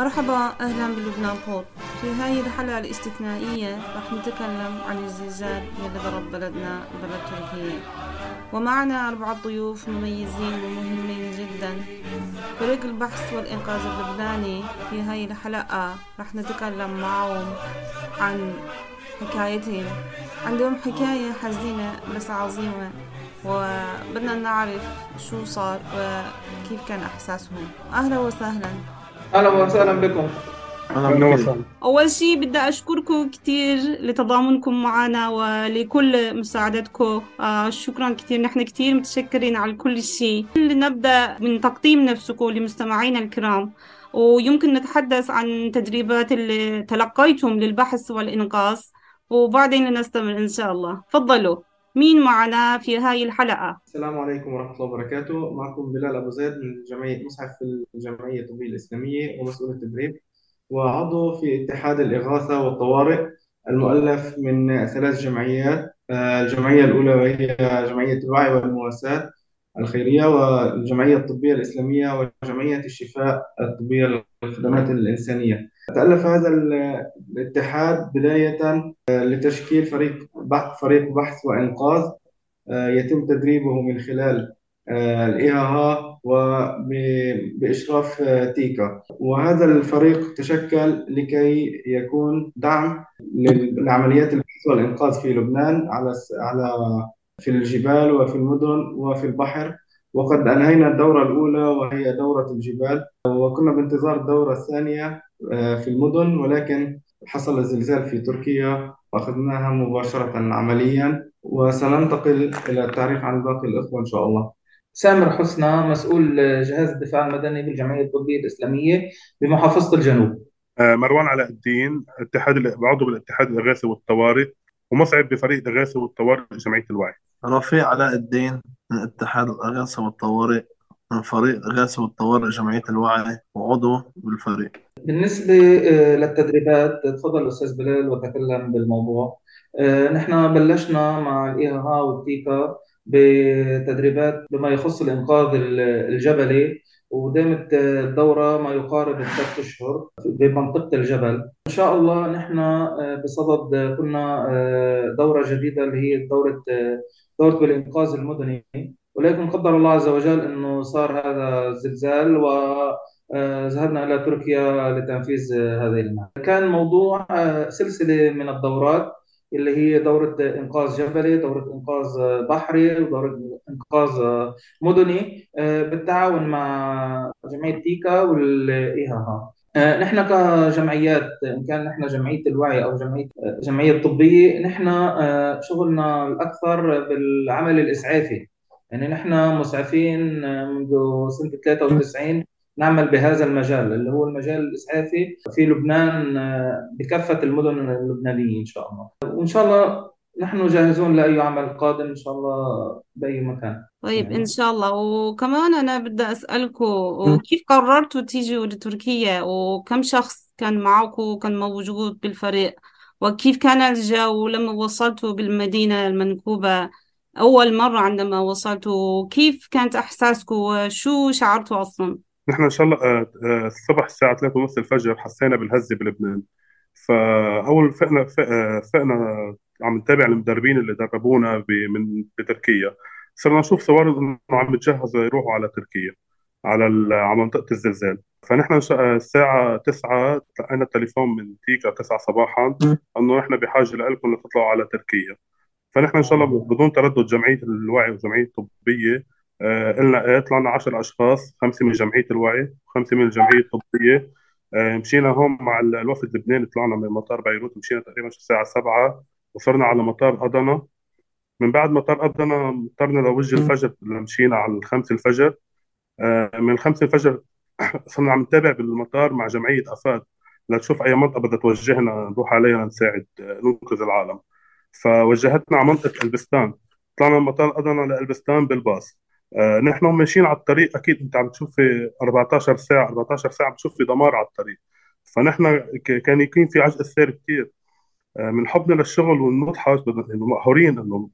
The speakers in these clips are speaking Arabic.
مرحبا أهلا بلبنان بوت في هاي الحلقة الاستثنائية رح نتكلم عن الزلزال يلي ضرب بلدنا بلد تركيا. ومعنا أربعة ضيوف مميزين ومهمين جدا. فريق البحث والإنقاذ اللبناني في هاي الحلقة رح نتكلم معهم عن حكايتهم. عندهم حكاية حزينة بس عظيمة وبدنا نعرف شو صار وكيف كان إحساسهم. أهلا وسهلا. أهلا وسهلا بكم. أول شيء بدي أشكركم كثير لتضامنكم معنا ولكل مساعدتكم. آه شكرا كثير نحن كثير متشكرين على كل شيء. نبدأ من تقديم نفسكم لمستمعينا الكرام. ويمكن نتحدث عن تدريبات اللي تلقيتم للبحث والإنقاذ وبعدين نستمر إن شاء الله. تفضلوا. مين معنا في هاي الحلقة؟ السلام عليكم ورحمة الله وبركاته. معكم بلال أبو زيد من جمعية مسعف في الجمعية الطبيه الإسلامية ومسؤول التدريب وعضو في اتحاد الإغاثة والطوارئ المؤلف من ثلاث جمعيات. الجمعية الأولى وهي جمعية الوعي والمواساة الخيرية والجمعية الطبية الإسلامية وجمعية الشفاء الطبية للخدمات الإنسانية. تألف هذا الاتحاد بداية لتشكيل فريق بحث فريق بحث وإنقاذ آه، يتم تدريبه من خلال الإيهاها وبإشراف آه، تيكا. وهذا الفريق تشكل لكي يكون دعم لعمليات البحث والإنقاذ في لبنان على على في الجبال وفي المدن وفي البحر. وقد أنهينا الدورة الأولى وهي دورة الجبال وكنا بانتظار الدورة الثانية آه، في المدن ولكن حصل الزلزال في تركيا وأخذناها مباشرة عمليا وسننتقل إلى التعريف عن باقي الإخوة إن شاء الله. سامر حسنى مسؤول جهاز الدفاع المدني بالجمعية الطبية الإسلامية بمحافظة الجنوب. آه، مروان علاء الدين اتحاد عضو بالاتحاد الإغاثي والطوارئ ومصعب بفريق الاغاثه والطوارئ جمعيه الوعي. رفيع علاء الدين من اتحاد الإغاثة والطوارئ من فريق الإغاثة والطوارئ جمعية الوعي وعضو بالفريق. بالنسبة آه، للتدريبات تفضل الأستاذ بلال وتكلم بالموضوع. آه، نحن بلشنا مع الإيها والتيكا بتدريبات بما يخص الإنقاذ الجبلي ودامت الدورة ما يقارب الثلاث أشهر بمنطقة الجبل. إن شاء الله نحن آه، بصدد كنا دورة جديدة اللي هي دورة دورة بالإنقاذ المدني ولكن قدر الله عز وجل أنه صار هذا الزلزال و آه، ذهبنا إلى تركيا لتنفيذ هذه المهمة. كان موضوع آه، سلسلة من الدورات اللي هي دورة إنقاذ جبلي دورة إنقاذ بحري ودورة إنقاذ مدني آه، بالتعاون مع جمعية تيكا والإيهاها نحن كجمعيات إن كان نحن جمعية الوعي أو جمعية جمعية الطبية نحن شغلنا الأكثر بالعمل الإسعافي. يعني نحن مسعفين منذ سنة 93 نعمل بهذا المجال اللي هو المجال الإسعافي في لبنان آه، بكافة المدن اللبنانية إن شاء الله. وإن شاء الله نحن جاهزون لأي عمل قادم إن شاء الله بأي مكان. طيب يعني. إن شاء الله. وكمان أنا بدي أسألكم وكيف قررتوا تيجوا لتركيا؟ وكم شخص كان معكم وكان موجود بالفريق؟ وكيف كان الجو لما وصلتوا بالمدينة المنكوبة؟ أول مرة عندما وصلتوا كيف كانت إحساسكم؟ وشو شعرتوا أصلا؟ نحن إن شاء الله آه، آه، الصبح الساعة 3 ونص الفجر حسينا بالهزة بلبنان. فأول فقنا آه، فقنا عم نتابع المدربين اللي دربونا من بتركيا. صرنا نشوف صور إنه عم يتجهزوا يروحوا على تركيا على على منطقة الزلزال. فنحن الساعة 9 تلقينا التليفون من تيكا 9 صباحا إنه نحن بحاجة لكم لتطلعوا على تركيا. فنحن إن شاء الله بدون تردد جمعية الوعي وجمعية الطبية آه، قلنا إيه طلعنا 10 أشخاص خمسة من جمعية الوعي وخمسه من الجمعيه الطبية. آه، مشينا هون مع ال- الوفد اللبناني طلعنا من مطار بيروت مشينا تقريبا شي الساعة 7 وصلنا على مطار أدنا من بعد مطار أدنا اضطرنا لوجه الفجر مشينا على الخمس الفجر. آه، من الخمس الفجر صرنا عم نتابع بالمطار مع جمعية أفاد لتشوف أي منطقة بدها توجهنا نروح عليها نساعد آه، ننقذ العالم. فوجهتنا على منطقة ألبستان. طلعنا من مطار أدنا لألبستان بالباص. آه نحن ماشيين على الطريق. أكيد أنت عم تشوف في 14 ساعة 14 ساعة بتشوف في دمار على الطريق. فنحن كان يكون في عجز سير كثير من حبنا للشغل والمضحك بدنا- إنه مقهورين إنه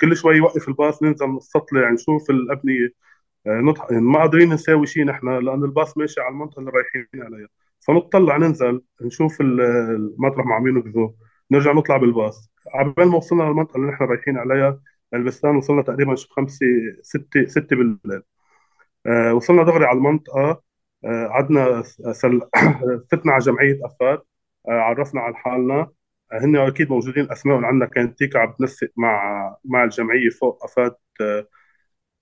كل شوي يوقف الباص ننزل نستطلع نشوف الأبنية. آه نضحك ما قادرين نساوي شيء نحن لأن الباص ماشي على المنطقة اللي رايحين عليها. فنطلع ننزل نشوف ال- المطرح مع مين نقذوه نرجع نطلع بالباص. عبال ما وصلنا للمنطقة اللي نحن رايحين عليها البستان وصلنا تقريبا شي خمسة ستة ستة بالليل. آه، وصلنا دغري على المنطقة. آه، عدنا سل... فتنا على جمعية أفاد آه، عرفنا على حالنا. آه، هن أكيد موجودين. أسمائهم عندنا كانت تيكا عم بتنسق مع مع الجمعية فوق أفاد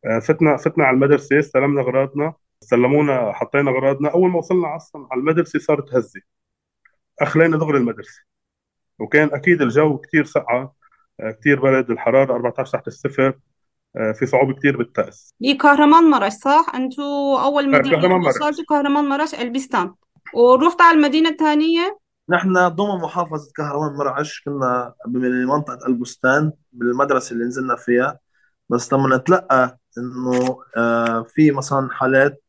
آه، فتنا فتنا على المدرسة استلمنا أغراضنا سلمونا حطينا أغراضنا. أول ما وصلنا أصلا على المدرسة صارت هزة. أخلينا دغري المدرسة. وكان أكيد الجو كتير سقعة آه، كتير برد الحرارة 14 تحت الصفر آه، في صعوبة كتير بالتأس. كهرمان صح؟ أنتوا أول آه، مدينة كهرمان مرش وصلتوا كهرمان مرش ألبستان. ورحت على المدينة الثانية نحن ضمن محافظة كهروان مرعش كنا بمنطقة البستان بالمدرسة اللي نزلنا فيها. بس لما نتلقى إنه آه، في مثلا حالات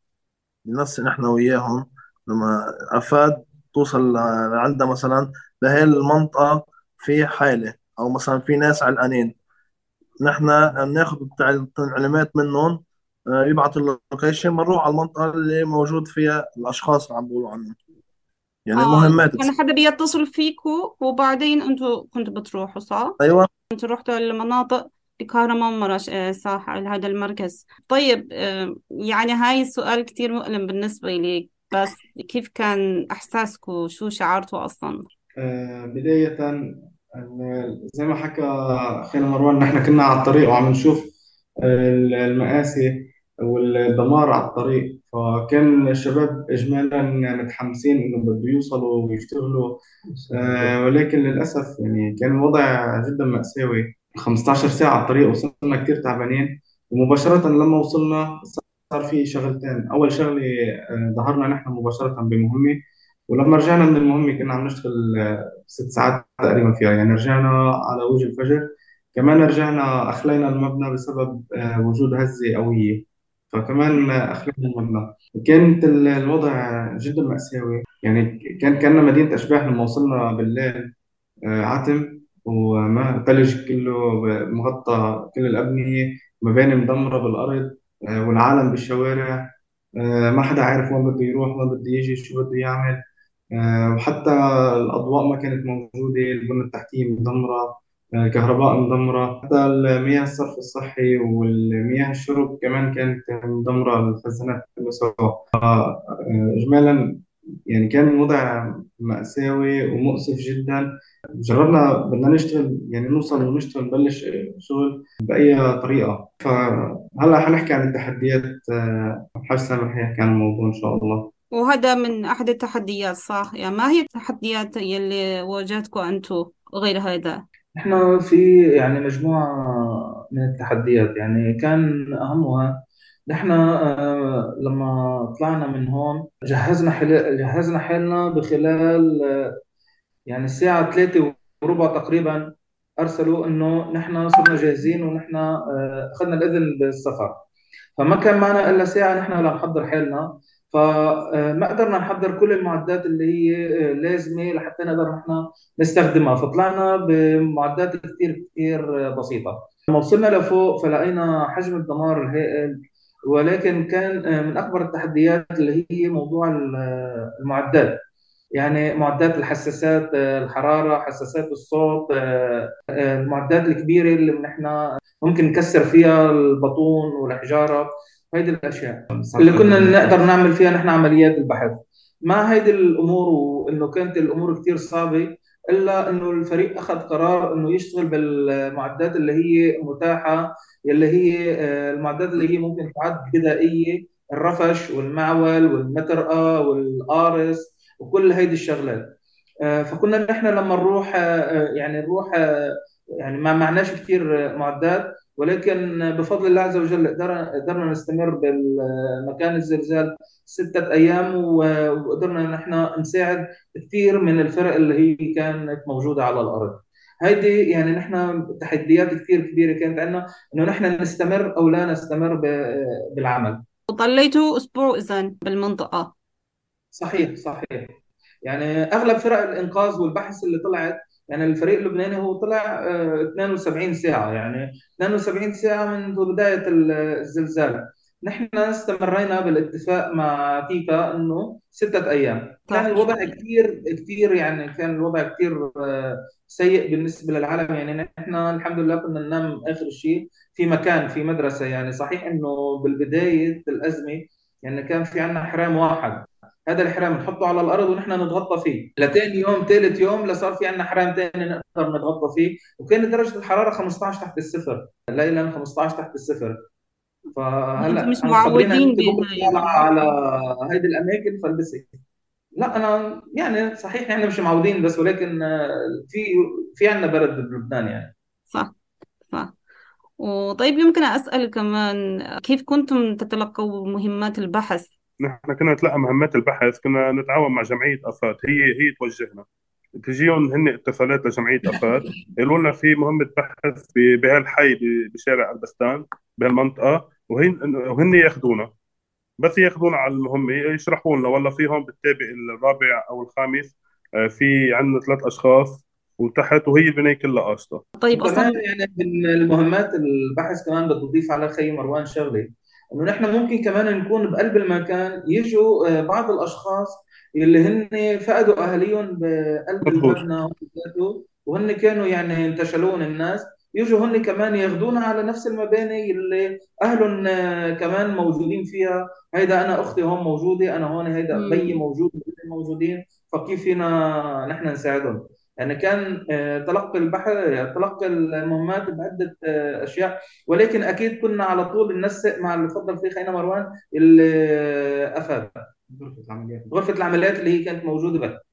نفس نحن وياهم لما أفاد توصل لعندها مثلا بهي المنطقة في حالة أو مثلا في ناس علقانين. نحن بناخذ التعليمات منهم آه، يبعثوا اللوكيشن بنروح على المنطقة اللي موجود فيها الأشخاص اللي عم بيقولوا عنهم. يعني آه مهمات. كان حدا بيتصل فيكوا وبعدين أنتوا كنتوا بتروحوا صح؟ أيوة. أنتوا رحتوا المناطق بكهرمان مرش آه صح على هذا المركز. طيب آه يعني هاي السؤال كتير مؤلم بالنسبة لي بس كيف كان احساسكوا شو شعرتوا أصلا؟ آه، بداية زي ما حكى أخينا مروان نحن كنا على الطريق وعم نشوف ال- المآسي. والدمار على الطريق. فكان الشباب إجمالا متحمسين إنه بده يوصلوا ويشتغلوا. آه، ولكن للأسف يعني كان الوضع جدا مأساوي. 15 ساعة على الطريق وصلنا كتير تعبانين. ومباشرة لما وصلنا صار في شغلتين أول شغلة آه، ظهرنا نحن مباشرة بمهمة. ولما رجعنا من المهمة كنا عم نشتغل آه، ست ساعات تقريبا فيها. يعني رجعنا على وجه الفجر. كمان رجعنا أخلينا المبنى بسبب وجود هزة قوية. فكمان أخلينا المبنى. كانت ال- الوضع جدا مأساوي. يعني كان كأننا مدينة أشباح لما وصلنا بالليل آه، عتم وما ثلج كله مغطى كل الأبنية مباني مدمرة بالأرض آه، والعالم بالشوارع. آه، ما حدا عارف وين بده يروح وين بده يجي شو بده يعمل. وحتى الأضواء ما كانت موجودة البنى التحتية مدمرة. الكهرباء مدمرة. حتى المياه الصرف الصحي والمياه الشرب كمان كانت مدمرة الخزانات كله سوا إجمالا يعني كان الوضع مأساوي ومؤسف جدا. جربنا بدنا نشتغل يعني نوصل ونشتغل نبلش شغل بأي طريقة. فهلأ حنحكي عن التحديات حاج سامح يحكي عن الموضوع إن شاء الله. وهذا من أحد التحديات صح؟ يعني ما هي التحديات يلي واجهتكوا أنتوا غير هذا؟ إحنا في يعني مجموعة من التحديات يعني كان أهمها نحن آه، لما طلعنا من هون جهزنا حل... جهزنا حالنا بخلال آه، يعني الساعة ثلاثة وربع تقريبا أرسلوا إنه نحن صرنا جاهزين ونحن آه، أخذنا الإذن بالسفر. فما كان معنا إلا ساعة نحن لنحضر حالنا فما قدرنا نحضر كل المعدات اللي هي آه، لازمة لحتى نقدر نحن نستخدمها. فطلعنا بمعدات كثير كثير بسيطة. لما وصلنا لفوق فلقينا حجم الدمار الهائل ولكن كان آه، من أكبر التحديات اللي هي موضوع ال- المعدات. يعني معدات الحساسات آه، الحرارة حساسات الصوت آه، آه، المعدات الكبيرة اللي نحن ممكن نكسر فيها البطون والحجارة. هيدي الأشياء. اللي كنا نقدر نعمل فيها نحن عمليات البحث. مع هيدي الأمور وإنه كانت الأمور كتير صعبة إلا إنه الفريق أخذ قرار إنه يشتغل بالمعدات اللي هي متاحة اللي هي آه، المعدات اللي هي ممكن تعد بدائية. الرفش والمعول والمطرقة والقارص وكل هيدي الشغلات. آه، فكنا نحن لما نروح آه، يعني نروح يعني ما معناش كثير معدات. ولكن بفضل الله عز وجل قدرنا نستمر بالمكان الزلزال ستة أيام وقدرنا نحن نساعد كثير من الفرق اللي هي كانت موجودة على الأرض. هيدي يعني نحن تحديات كثير كبيرة كانت عندنا إنه نحن نستمر أو لا نستمر بالعمل. وضليتوا أسبوع إذن بالمنطقة. صحيح صحيح. يعني أغلب فرق الإنقاذ والبحث اللي طلعت يعني الفريق اللبناني هو طلع آه، 72 ساعة يعني 72 ساعة منذ بداية ال- الزلزال. نحن استمرينا بالاتفاق مع تيكا إنه ستة أيام. كان صح الوضع كثير كثير يعني كان الوضع كثير آه، سيء بالنسبة للعالم. يعني نحن الحمد لله كنا ننام آخر شيء في مكان في مدرسة. يعني صحيح إنه بالبداية الأزمة يعني كان في عندنا حرام واحد. هذا الحرام نحطه على الأرض ونحن نتغطى فيه. لتاني يوم ثالث يوم لصار في عندنا حرام ثاني نقدر نتغطى فيه. وكانت درجة الحرارة 15 تحت الصفر. ليلا 15 تحت الصفر. مش فهلا مخبرين معودين طالعه على هيدي الأماكن فالبسي لا أنا يعني صحيح يعني مش معودين بس ولكن في في عندنا برد بلبنان يعني. صح صح. وطيب يمكن أسأل كمان كيف كنتم تتلقوا مهمات البحث؟ نحن كنا نتلقى مهمات البحث كنا نتعاون مع جمعية أفات هي هي توجهنا. تجيهم هن اتصالات لجمعية أفات. يقولوا لنا في مهمة بحث ب- بهالحي ب- بشارع البستان بهالمنطقة وهن وهن ياخذونا بس ياخذونا على المهمة يشرحوا لنا والله في هون بالتابع الرابع أو الخامس آه، في عندنا ثلاث أشخاص وتحت وهي البناية كلها قاشطة. طيب أصلا يعني من المهمات البحث كمان بدي اضيف على خي مروان شغله إنه نحن ممكن كمان نكون بقلب المكان يجوا آه، بعض الأشخاص اللي هن فقدوا أهاليهم بقلب المبنى وهن كانوا يعني انتشلون الناس. يجوا هن كمان ياخذونا على نفس المباني اللي أهلهم آه، كمان موجودين فيها. هيدا أنا أختي هون موجودة أنا هون هيدا بيي. موجود موجودين فكيف فينا نحن نساعدهم؟ يعني كان آه، تلقي البحث تلقي المهمات بعدة آه، أشياء. ولكن أكيد كنا على طول ننسق مع اللي تفضل فيه خينا مروان اللي أفاد. غرفة العمليات. غرفة العمليات اللي هي كانت موجودة بقى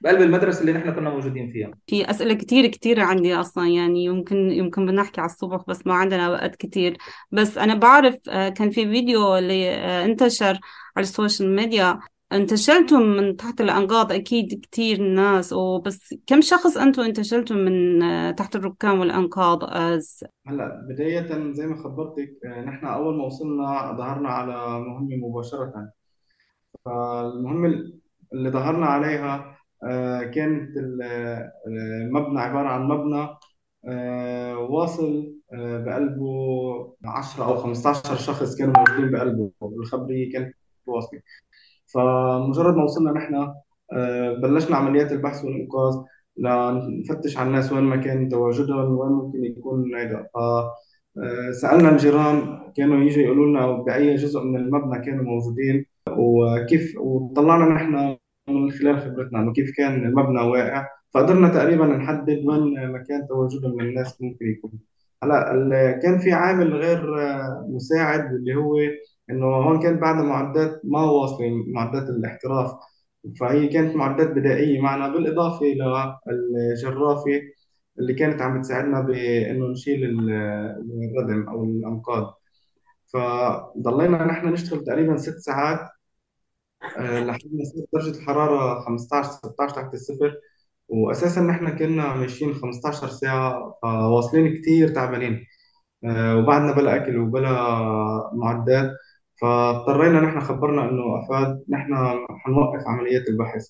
بقلب المدرسة اللي نحن كنا موجودين فيها. في أسئلة كتير كتير عندي أصلا يعني يمكن يمكن بنحكي على الصبح بس ما عندنا وقت كتير. بس أنا بعرف آه، كان في فيديو اللي آه، انتشر على السوشيال ميديا. انتشلتم من تحت الأنقاض أكيد كتير ناس وبس كم شخص أنتم انتشلتم من آه، تحت الركام والأنقاض؟ أز. هلأ بداية زي ما خبرتك آه، نحن أول ما وصلنا ظهرنا على مهمة مباشرة. فالمهمة اللي ظهرنا عليها آه، كانت ال- المبنى عبارة عن مبنى واصل بقلبه 10 أو 15 شخص كانوا موجودين بقلبه والخبرية كانت واصلة فمجرد ما وصلنا نحن آه، بلشنا عمليات البحث والإنقاذ لنفتش على الناس وين مكان تواجدهم وين ممكن يكون ف آه، سألنا الجيران كانوا يجوا يقولوا لنا بأي جزء من المبنى كانوا موجودين وكيف وطلعنا نحن من خلال خبرتنا إنه كيف كان المبنى واقع. فقدرنا تقريبا نحدد وين مكان تواجدهم من الناس ممكن يكون. هلا كان في عامل غير آه، مساعد اللي هو إنه هون كانت بعد معدات ما واصله معدات الاحتراف. فهي كانت معدات بدائية معنا بالإضافة للجرافه اللي كانت عم بتساعدنا بانه نشيل ال- الردم أو الأنقاض. فضلينا نحن نشتغل تقريبا ست ساعات آه، لحد ما صارت درجة الحرارة 15 16 تحت الصفر. وأساسا نحن كنا ماشيين 15 ساعة فواصلين كتير تعبانين. آه، وبعدنا بلا أكل وبلا معدات. فاضطرينا نحن خبرنا إنه أفاد نحن حنوقف عمليات البحث.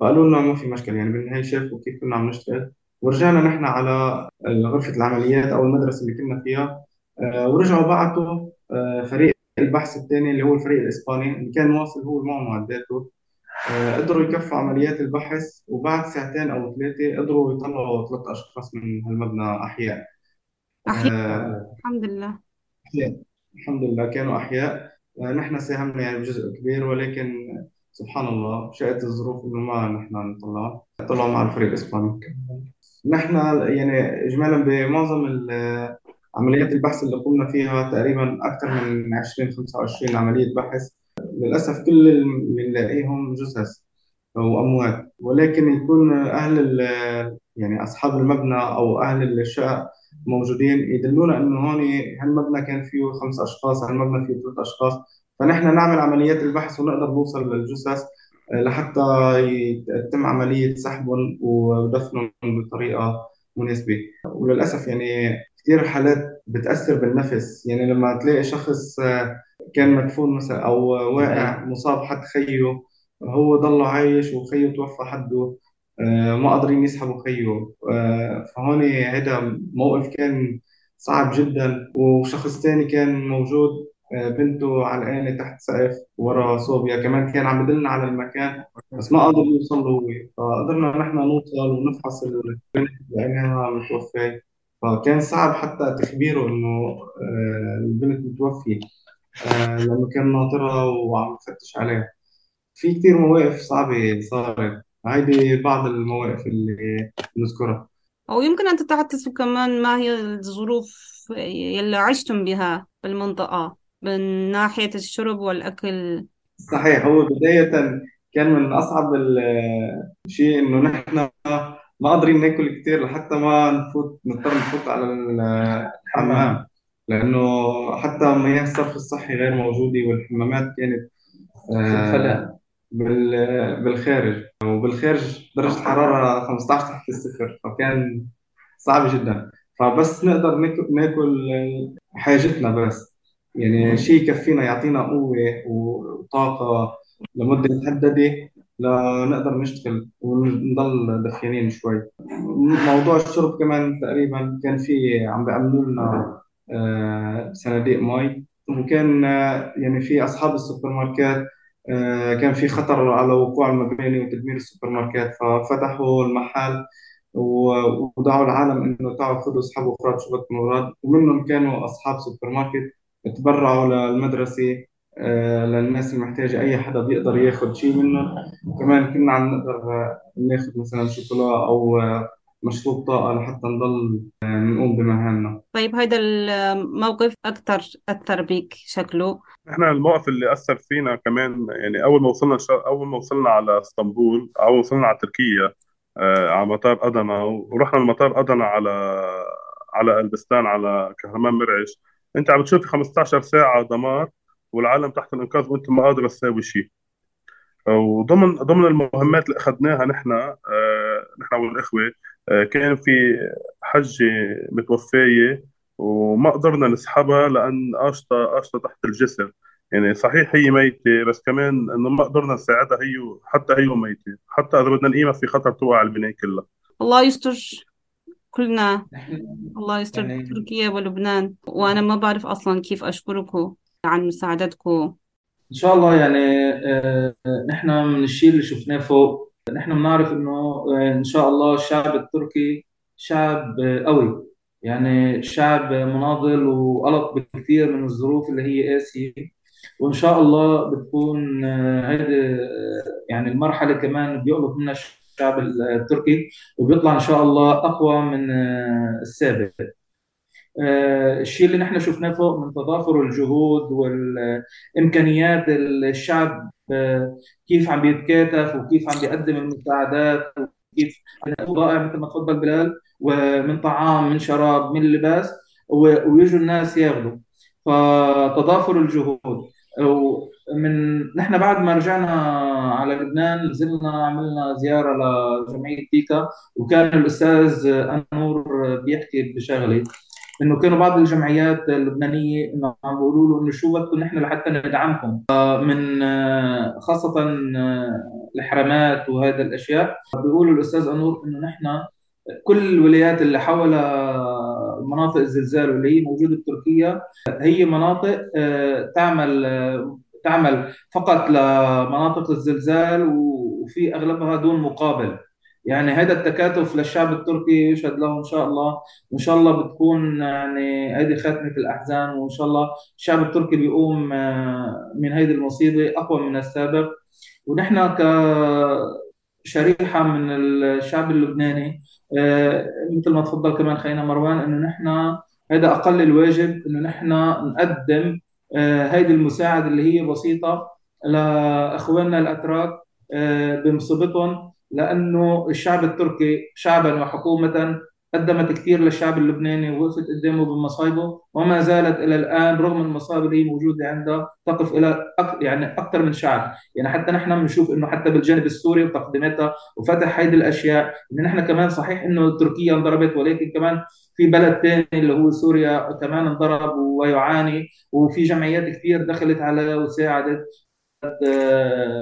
فقالوا لنا ما في مشكلة يعني بالنهاية شافوا كيف كنا عم نشتغل. ورجعنا نحن على غرفة العمليات أو المدرسة اللي كنا فيها. آه، ورجعوا بعتوا آه، فريق البحث الثاني اللي هو الفريق الإسباني. اللي كان واصل هو معه معداته. قدروا يكفوا عمليات البحث وبعد ساعتين أو ثلاثة قدروا يطلعوا ثلاث أشخاص من هالمبنى أحياء. أحياء؟ آه، الحمد لله. أحياء. الحمد لله كانوا أحياء. آه، نحن ساهمنا يعني بجزء كبير ولكن سبحان الله شاءت الظروف إنه ما نحن نطلع. طلعوا مع الفريق الإسباني. نحن يعني إجمالا بمعظم عمليات البحث اللي قمنا فيها تقريبا أكثر من 20 25 عملية بحث. للأسف كل اللي بنلاقيهم جثث أو أموات. ولكن يكون أهل يعني أصحاب المبنى أو أهل الشقق موجودين يدلونا إنه هون هالمبنى كان فيه خمس أشخاص هالمبنى فيه ثلاث أشخاص. فنحن نعمل عمليات البحث ونقدر نوصل للجثث آه، لحتى يتم عملية سحبهم ودفنهم بطريقة مناسبة. وللأسف يعني كثير حالات بتأثر بالنفس. يعني لما تلاقي شخص آه، كان مدفون مثلا أو واقع مصاب حد خيه هو ضل عايش وخيه توفى حده آه، ما قادرين يسحبوا خيه. آه، فهون هذا موقف كان صعب جدا. وشخص تاني كان موجود بنته علقانة تحت سقف ورا صوبيا كمان كان عم بدلنا على المكان بس ما قدر يوصل له هو فقدرنا نحن نوصل ونفحص البنت لأنها متوفية فكان صعب حتى تخبيره إنه آه، البنت متوفية. آه، لأنه كان ناطرها وعم يفتش عليها. في كتير مواقف صعبة صارت. هيدي بعض المواقف اللي نذكرها. أو يمكن أن تتحدثوا كمان ما هي الظروف يلي عشتم بها بالمنطقة من ناحية الشرب والأكل؟ صحيح هو بداية كان من أصعب الشيء إنه نحن ما قادرين ناكل كتير لحتى ما نفوت نضطر نفوت على الحمام. لأنه حتى مياه الصرف الصحي غير موجودة والحمامات كانت آه، بال- بالخارج. وبالخارج درجة الحرارة 15 تحت الصفر فكان صعب جدا. فبس نقدر ناكل حاجتنا بس. يعني شيء يكفينا يعطينا قوة وطاقة لمدة محددة لنقدر نشتغل ونضل دفيانين شوي. موضوع الشرب كمان تقريبا كان في عم بيعملوا لنا آه، صناديق مي. وكان آه، يعني في أصحاب السوبر ماركت آه، كان في خطر على وقوع المباني وتدمير السوبر ماركت ففتحوا المحل ودعوا العالم إنه تعالوا خذوا اسحبوا اخراج شبكة الاوراد ومنهم كانوا أصحاب سوبر ماركت تبرعوا للمدرسة. آه، للناس المحتاجة أي حدا بيقدر ياخذ شيء منهم كمان كنا عم نقدر آه، ناخذ مثلا شوكولا أو آه، مشروب طاقة لحتى نضل نقوم بمهامنا. طيب هيدا الموقف أكثر أثر بيك شكله؟ إحنا الموقف اللي أثر فينا كمان يعني أول ما وصلنا شا... أول ما وصلنا على إسطنبول ما وصلنا على تركيا آه على مطار ادنا ورحنا من مطار ادنا على على ألبستان على كهرمان مرعش أنت عم تشوف 15 ساعة دمار والعالم تحت الإنقاذ وأنت ما قادر تساوي شيء. وضمن ضمن المهمات اللي أخذناها نحن آه نحن والإخوة آه كان في حجه متوفية وما قدرنا نسحبها لأن قاشطه قاشطة تحت الجسر. يعني صحيح هي ميتة بس كمان إنه ما قدرنا نساعدها هي حتى هي ميته حتى إذا بدنا نقيمها في خطر توقع البناية كلها. الله يستر كلنا. الله يستر تركيا ولبنان. وأنا ما بعرف أصلا كيف أشكركم. عن مساعدتكم إن شاء الله يعني آه، نحن من الشيء اللي شفناه فوق. نحن بنعرف إنه آه، إن شاء الله الشعب التركي شعب آه، قوي. يعني شعب مناضل وقلق بكثير من الظروف اللي هي قاسية. وإن شاء الله بتكون هيدي يعني المرحلة كمان بيقلق منها الشعب التركي وبيطلع إن شاء الله أقوى من السابق. الشيء اللي نحن شفناه فوق من تضافر الجهود والإمكانيات الشعب آه، كيف عم بيتكاتف وكيف عم بيقدم المساعدات وكيف ضائع مثل ما تفضل بلال ومن طعام من شراب من لباس ويجوا الناس ياخذوا. فتضافر الجهود. ومن نحن بعد ما رجعنا على لبنان نزلنا عملنا زيارة لجمعية تيكا وكان الأستاذ أنور بيحكي بشغلة. إنه كانوا بعض الجمعيات اللبنانية إنه عم بيقولوا له إنه شو بدكم نحن لحتى ندعمكم. آه، من آه، خاصة آه، الحرامات وهذا الأشياء بيقولوا الأستاذ أنور إنه نحن كل الولايات اللي حول مناطق الزلزال واللي هي موجودة بتركيا هي مناطق تعمل تعمل فقط لمناطق الزلزال وفي أغلبها دون مقابل. يعني هذا التكاتف للشعب التركي يشهد له إن شاء الله. وإن شاء الله بتكون يعني هذه خاتمه الأحزان وإن شاء الله الشعب التركي بيقوم آه، من هذه المصيبة أقوى من السابق. ونحن كشريحة من الشعب اللبناني آه، مثل ما تفضل كمان خينا مروان إنه نحن هذا أقل الواجب إنه نحن نقدم آه، هذه المساعدة اللي هي بسيطة لإخواننا الأتراك آه، بمصيبتهم. لأنه الشعب التركي شعبا وحكومه قدمت كثير للشعب اللبناني ووقفت قدامه بمصايبه وما زالت إلى الآن رغم المصائب اللي هي موجودة عندها تقف إلى أك يعني أكثر من شعب. يعني حتى نحن بنشوف إنه حتى بالجانب السوري وتقديماتها وفتح هيدي الأشياء. إن نحن كمان صحيح إنه تركيا انضربت ولكن كمان في بلد ثاني اللي هو سوريا كمان انضرب ويعاني وفي جمعيات كثير دخلت على وساعدت.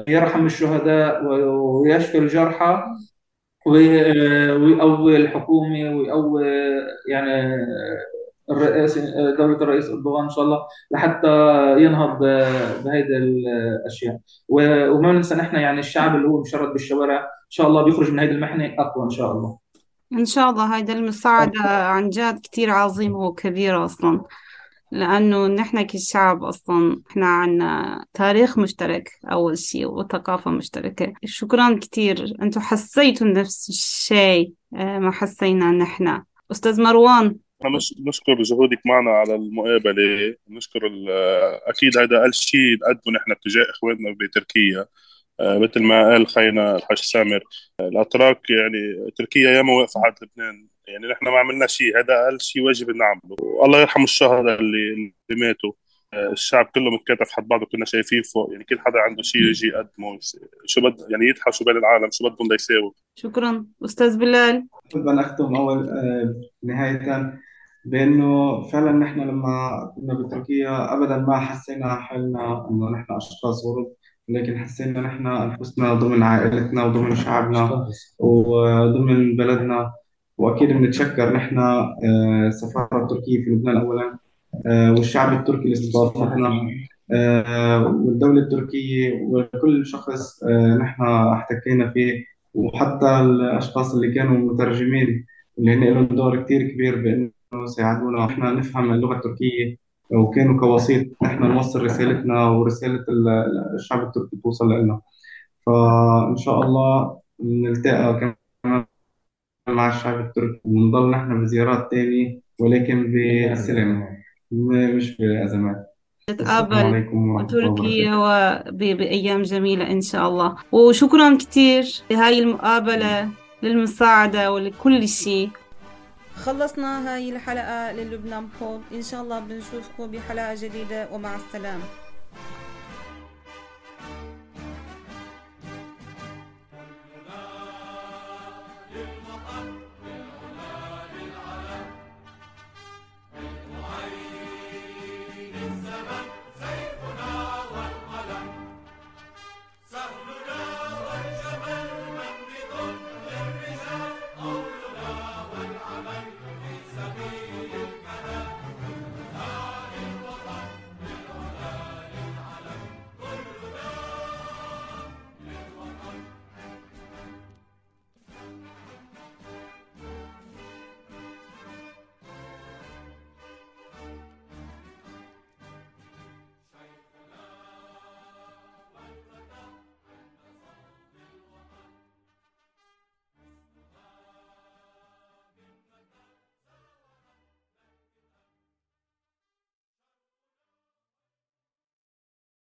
يرحم الشهداء ويشفي الجرحى ويقوي الحكومة ويقوي يعني الرئاسي دولة الرئيس أردوغان إن شاء الله لحتى ينهض بهيدي الأشياء. وما ننسى نحن يعني الشعب اللي هو مشرد بالشوارع. إن شاء الله بيخرج من هيدي المحنة أقوى إن شاء الله. إن شاء الله هيدا المساعدة عن جد كتير عظيمة وكبيرة أصلا. لأنه نحن كشعب أصلا إحنا عنا تاريخ مشترك أول شيء وثقافة مشتركة. شكرا كتير. أنتوا حسيتوا نفس الشيء آه، ما حسينا نحن. أستاذ مروان. نش- نشكر جهودك معنا على المقابلة. نشكر ال- أكيد هذا أقل شيء نقدمه نحن تجاه إخواننا بتركيا. آه، مثل ما قال خينا الحاج سامر. آه، الأتراك يعني تركيا ياما واقفة على لبنان. يعني نحن ما عملنا شيء. هذا أقل شيء واجب نعمله. والله يرحم الشهداء اللي اللي ماتوا. آه، الشعب كله متكاتف حد بعضه كنا شايفين فوق. يعني كل حدا عنده شيء يجي يقدمه. شو بد يعني يضحى شو بال العالم شو بدهم يساووا. شكرا. أستاذ بلال. أحب أن أختم أول آه، نهاية بأنه فعلا نحن لما كنا بتركيا أبدا ما حسينا حالنا إنه نحن أشخاص غرب لكن حسينا نحن أنفسنا ضمن عائلتنا وضمن شعبنا وضمن بلدنا. وأكيد بنتشكر نحن آه، السفارة التركية في لبنان أولا آه، والشعب التركي اللي استضافتنا آه، والدولة التركية وكل شخص آه، نحن احتكينا فيه وحتى الأشخاص اللي كانوا مترجمين اللي هن لهم دور كتير كبير بأنه يساعدونا إحنا نفهم اللغة التركية وكانوا كوسيط نحن نوصل رسالتنا ورسالة ال- الشعب التركي توصل لنا. فإن شاء الله نلتقى كمان مع الشعب التركي ونضل نحن بزيارات تانية ولكن بالسلام مش بأزمات. السلام نتقابل عليكم ورحمة الله وبركاته. تركيا وبأيام جميلة إن شاء الله. وشكرا كتير لهاي المقابلة للمساعدة ولكل شيء. خلصنا هاي الحلقة للبنان بوب إن شاء الله بنشوفكم بحلقة جديدة ومع السلامة.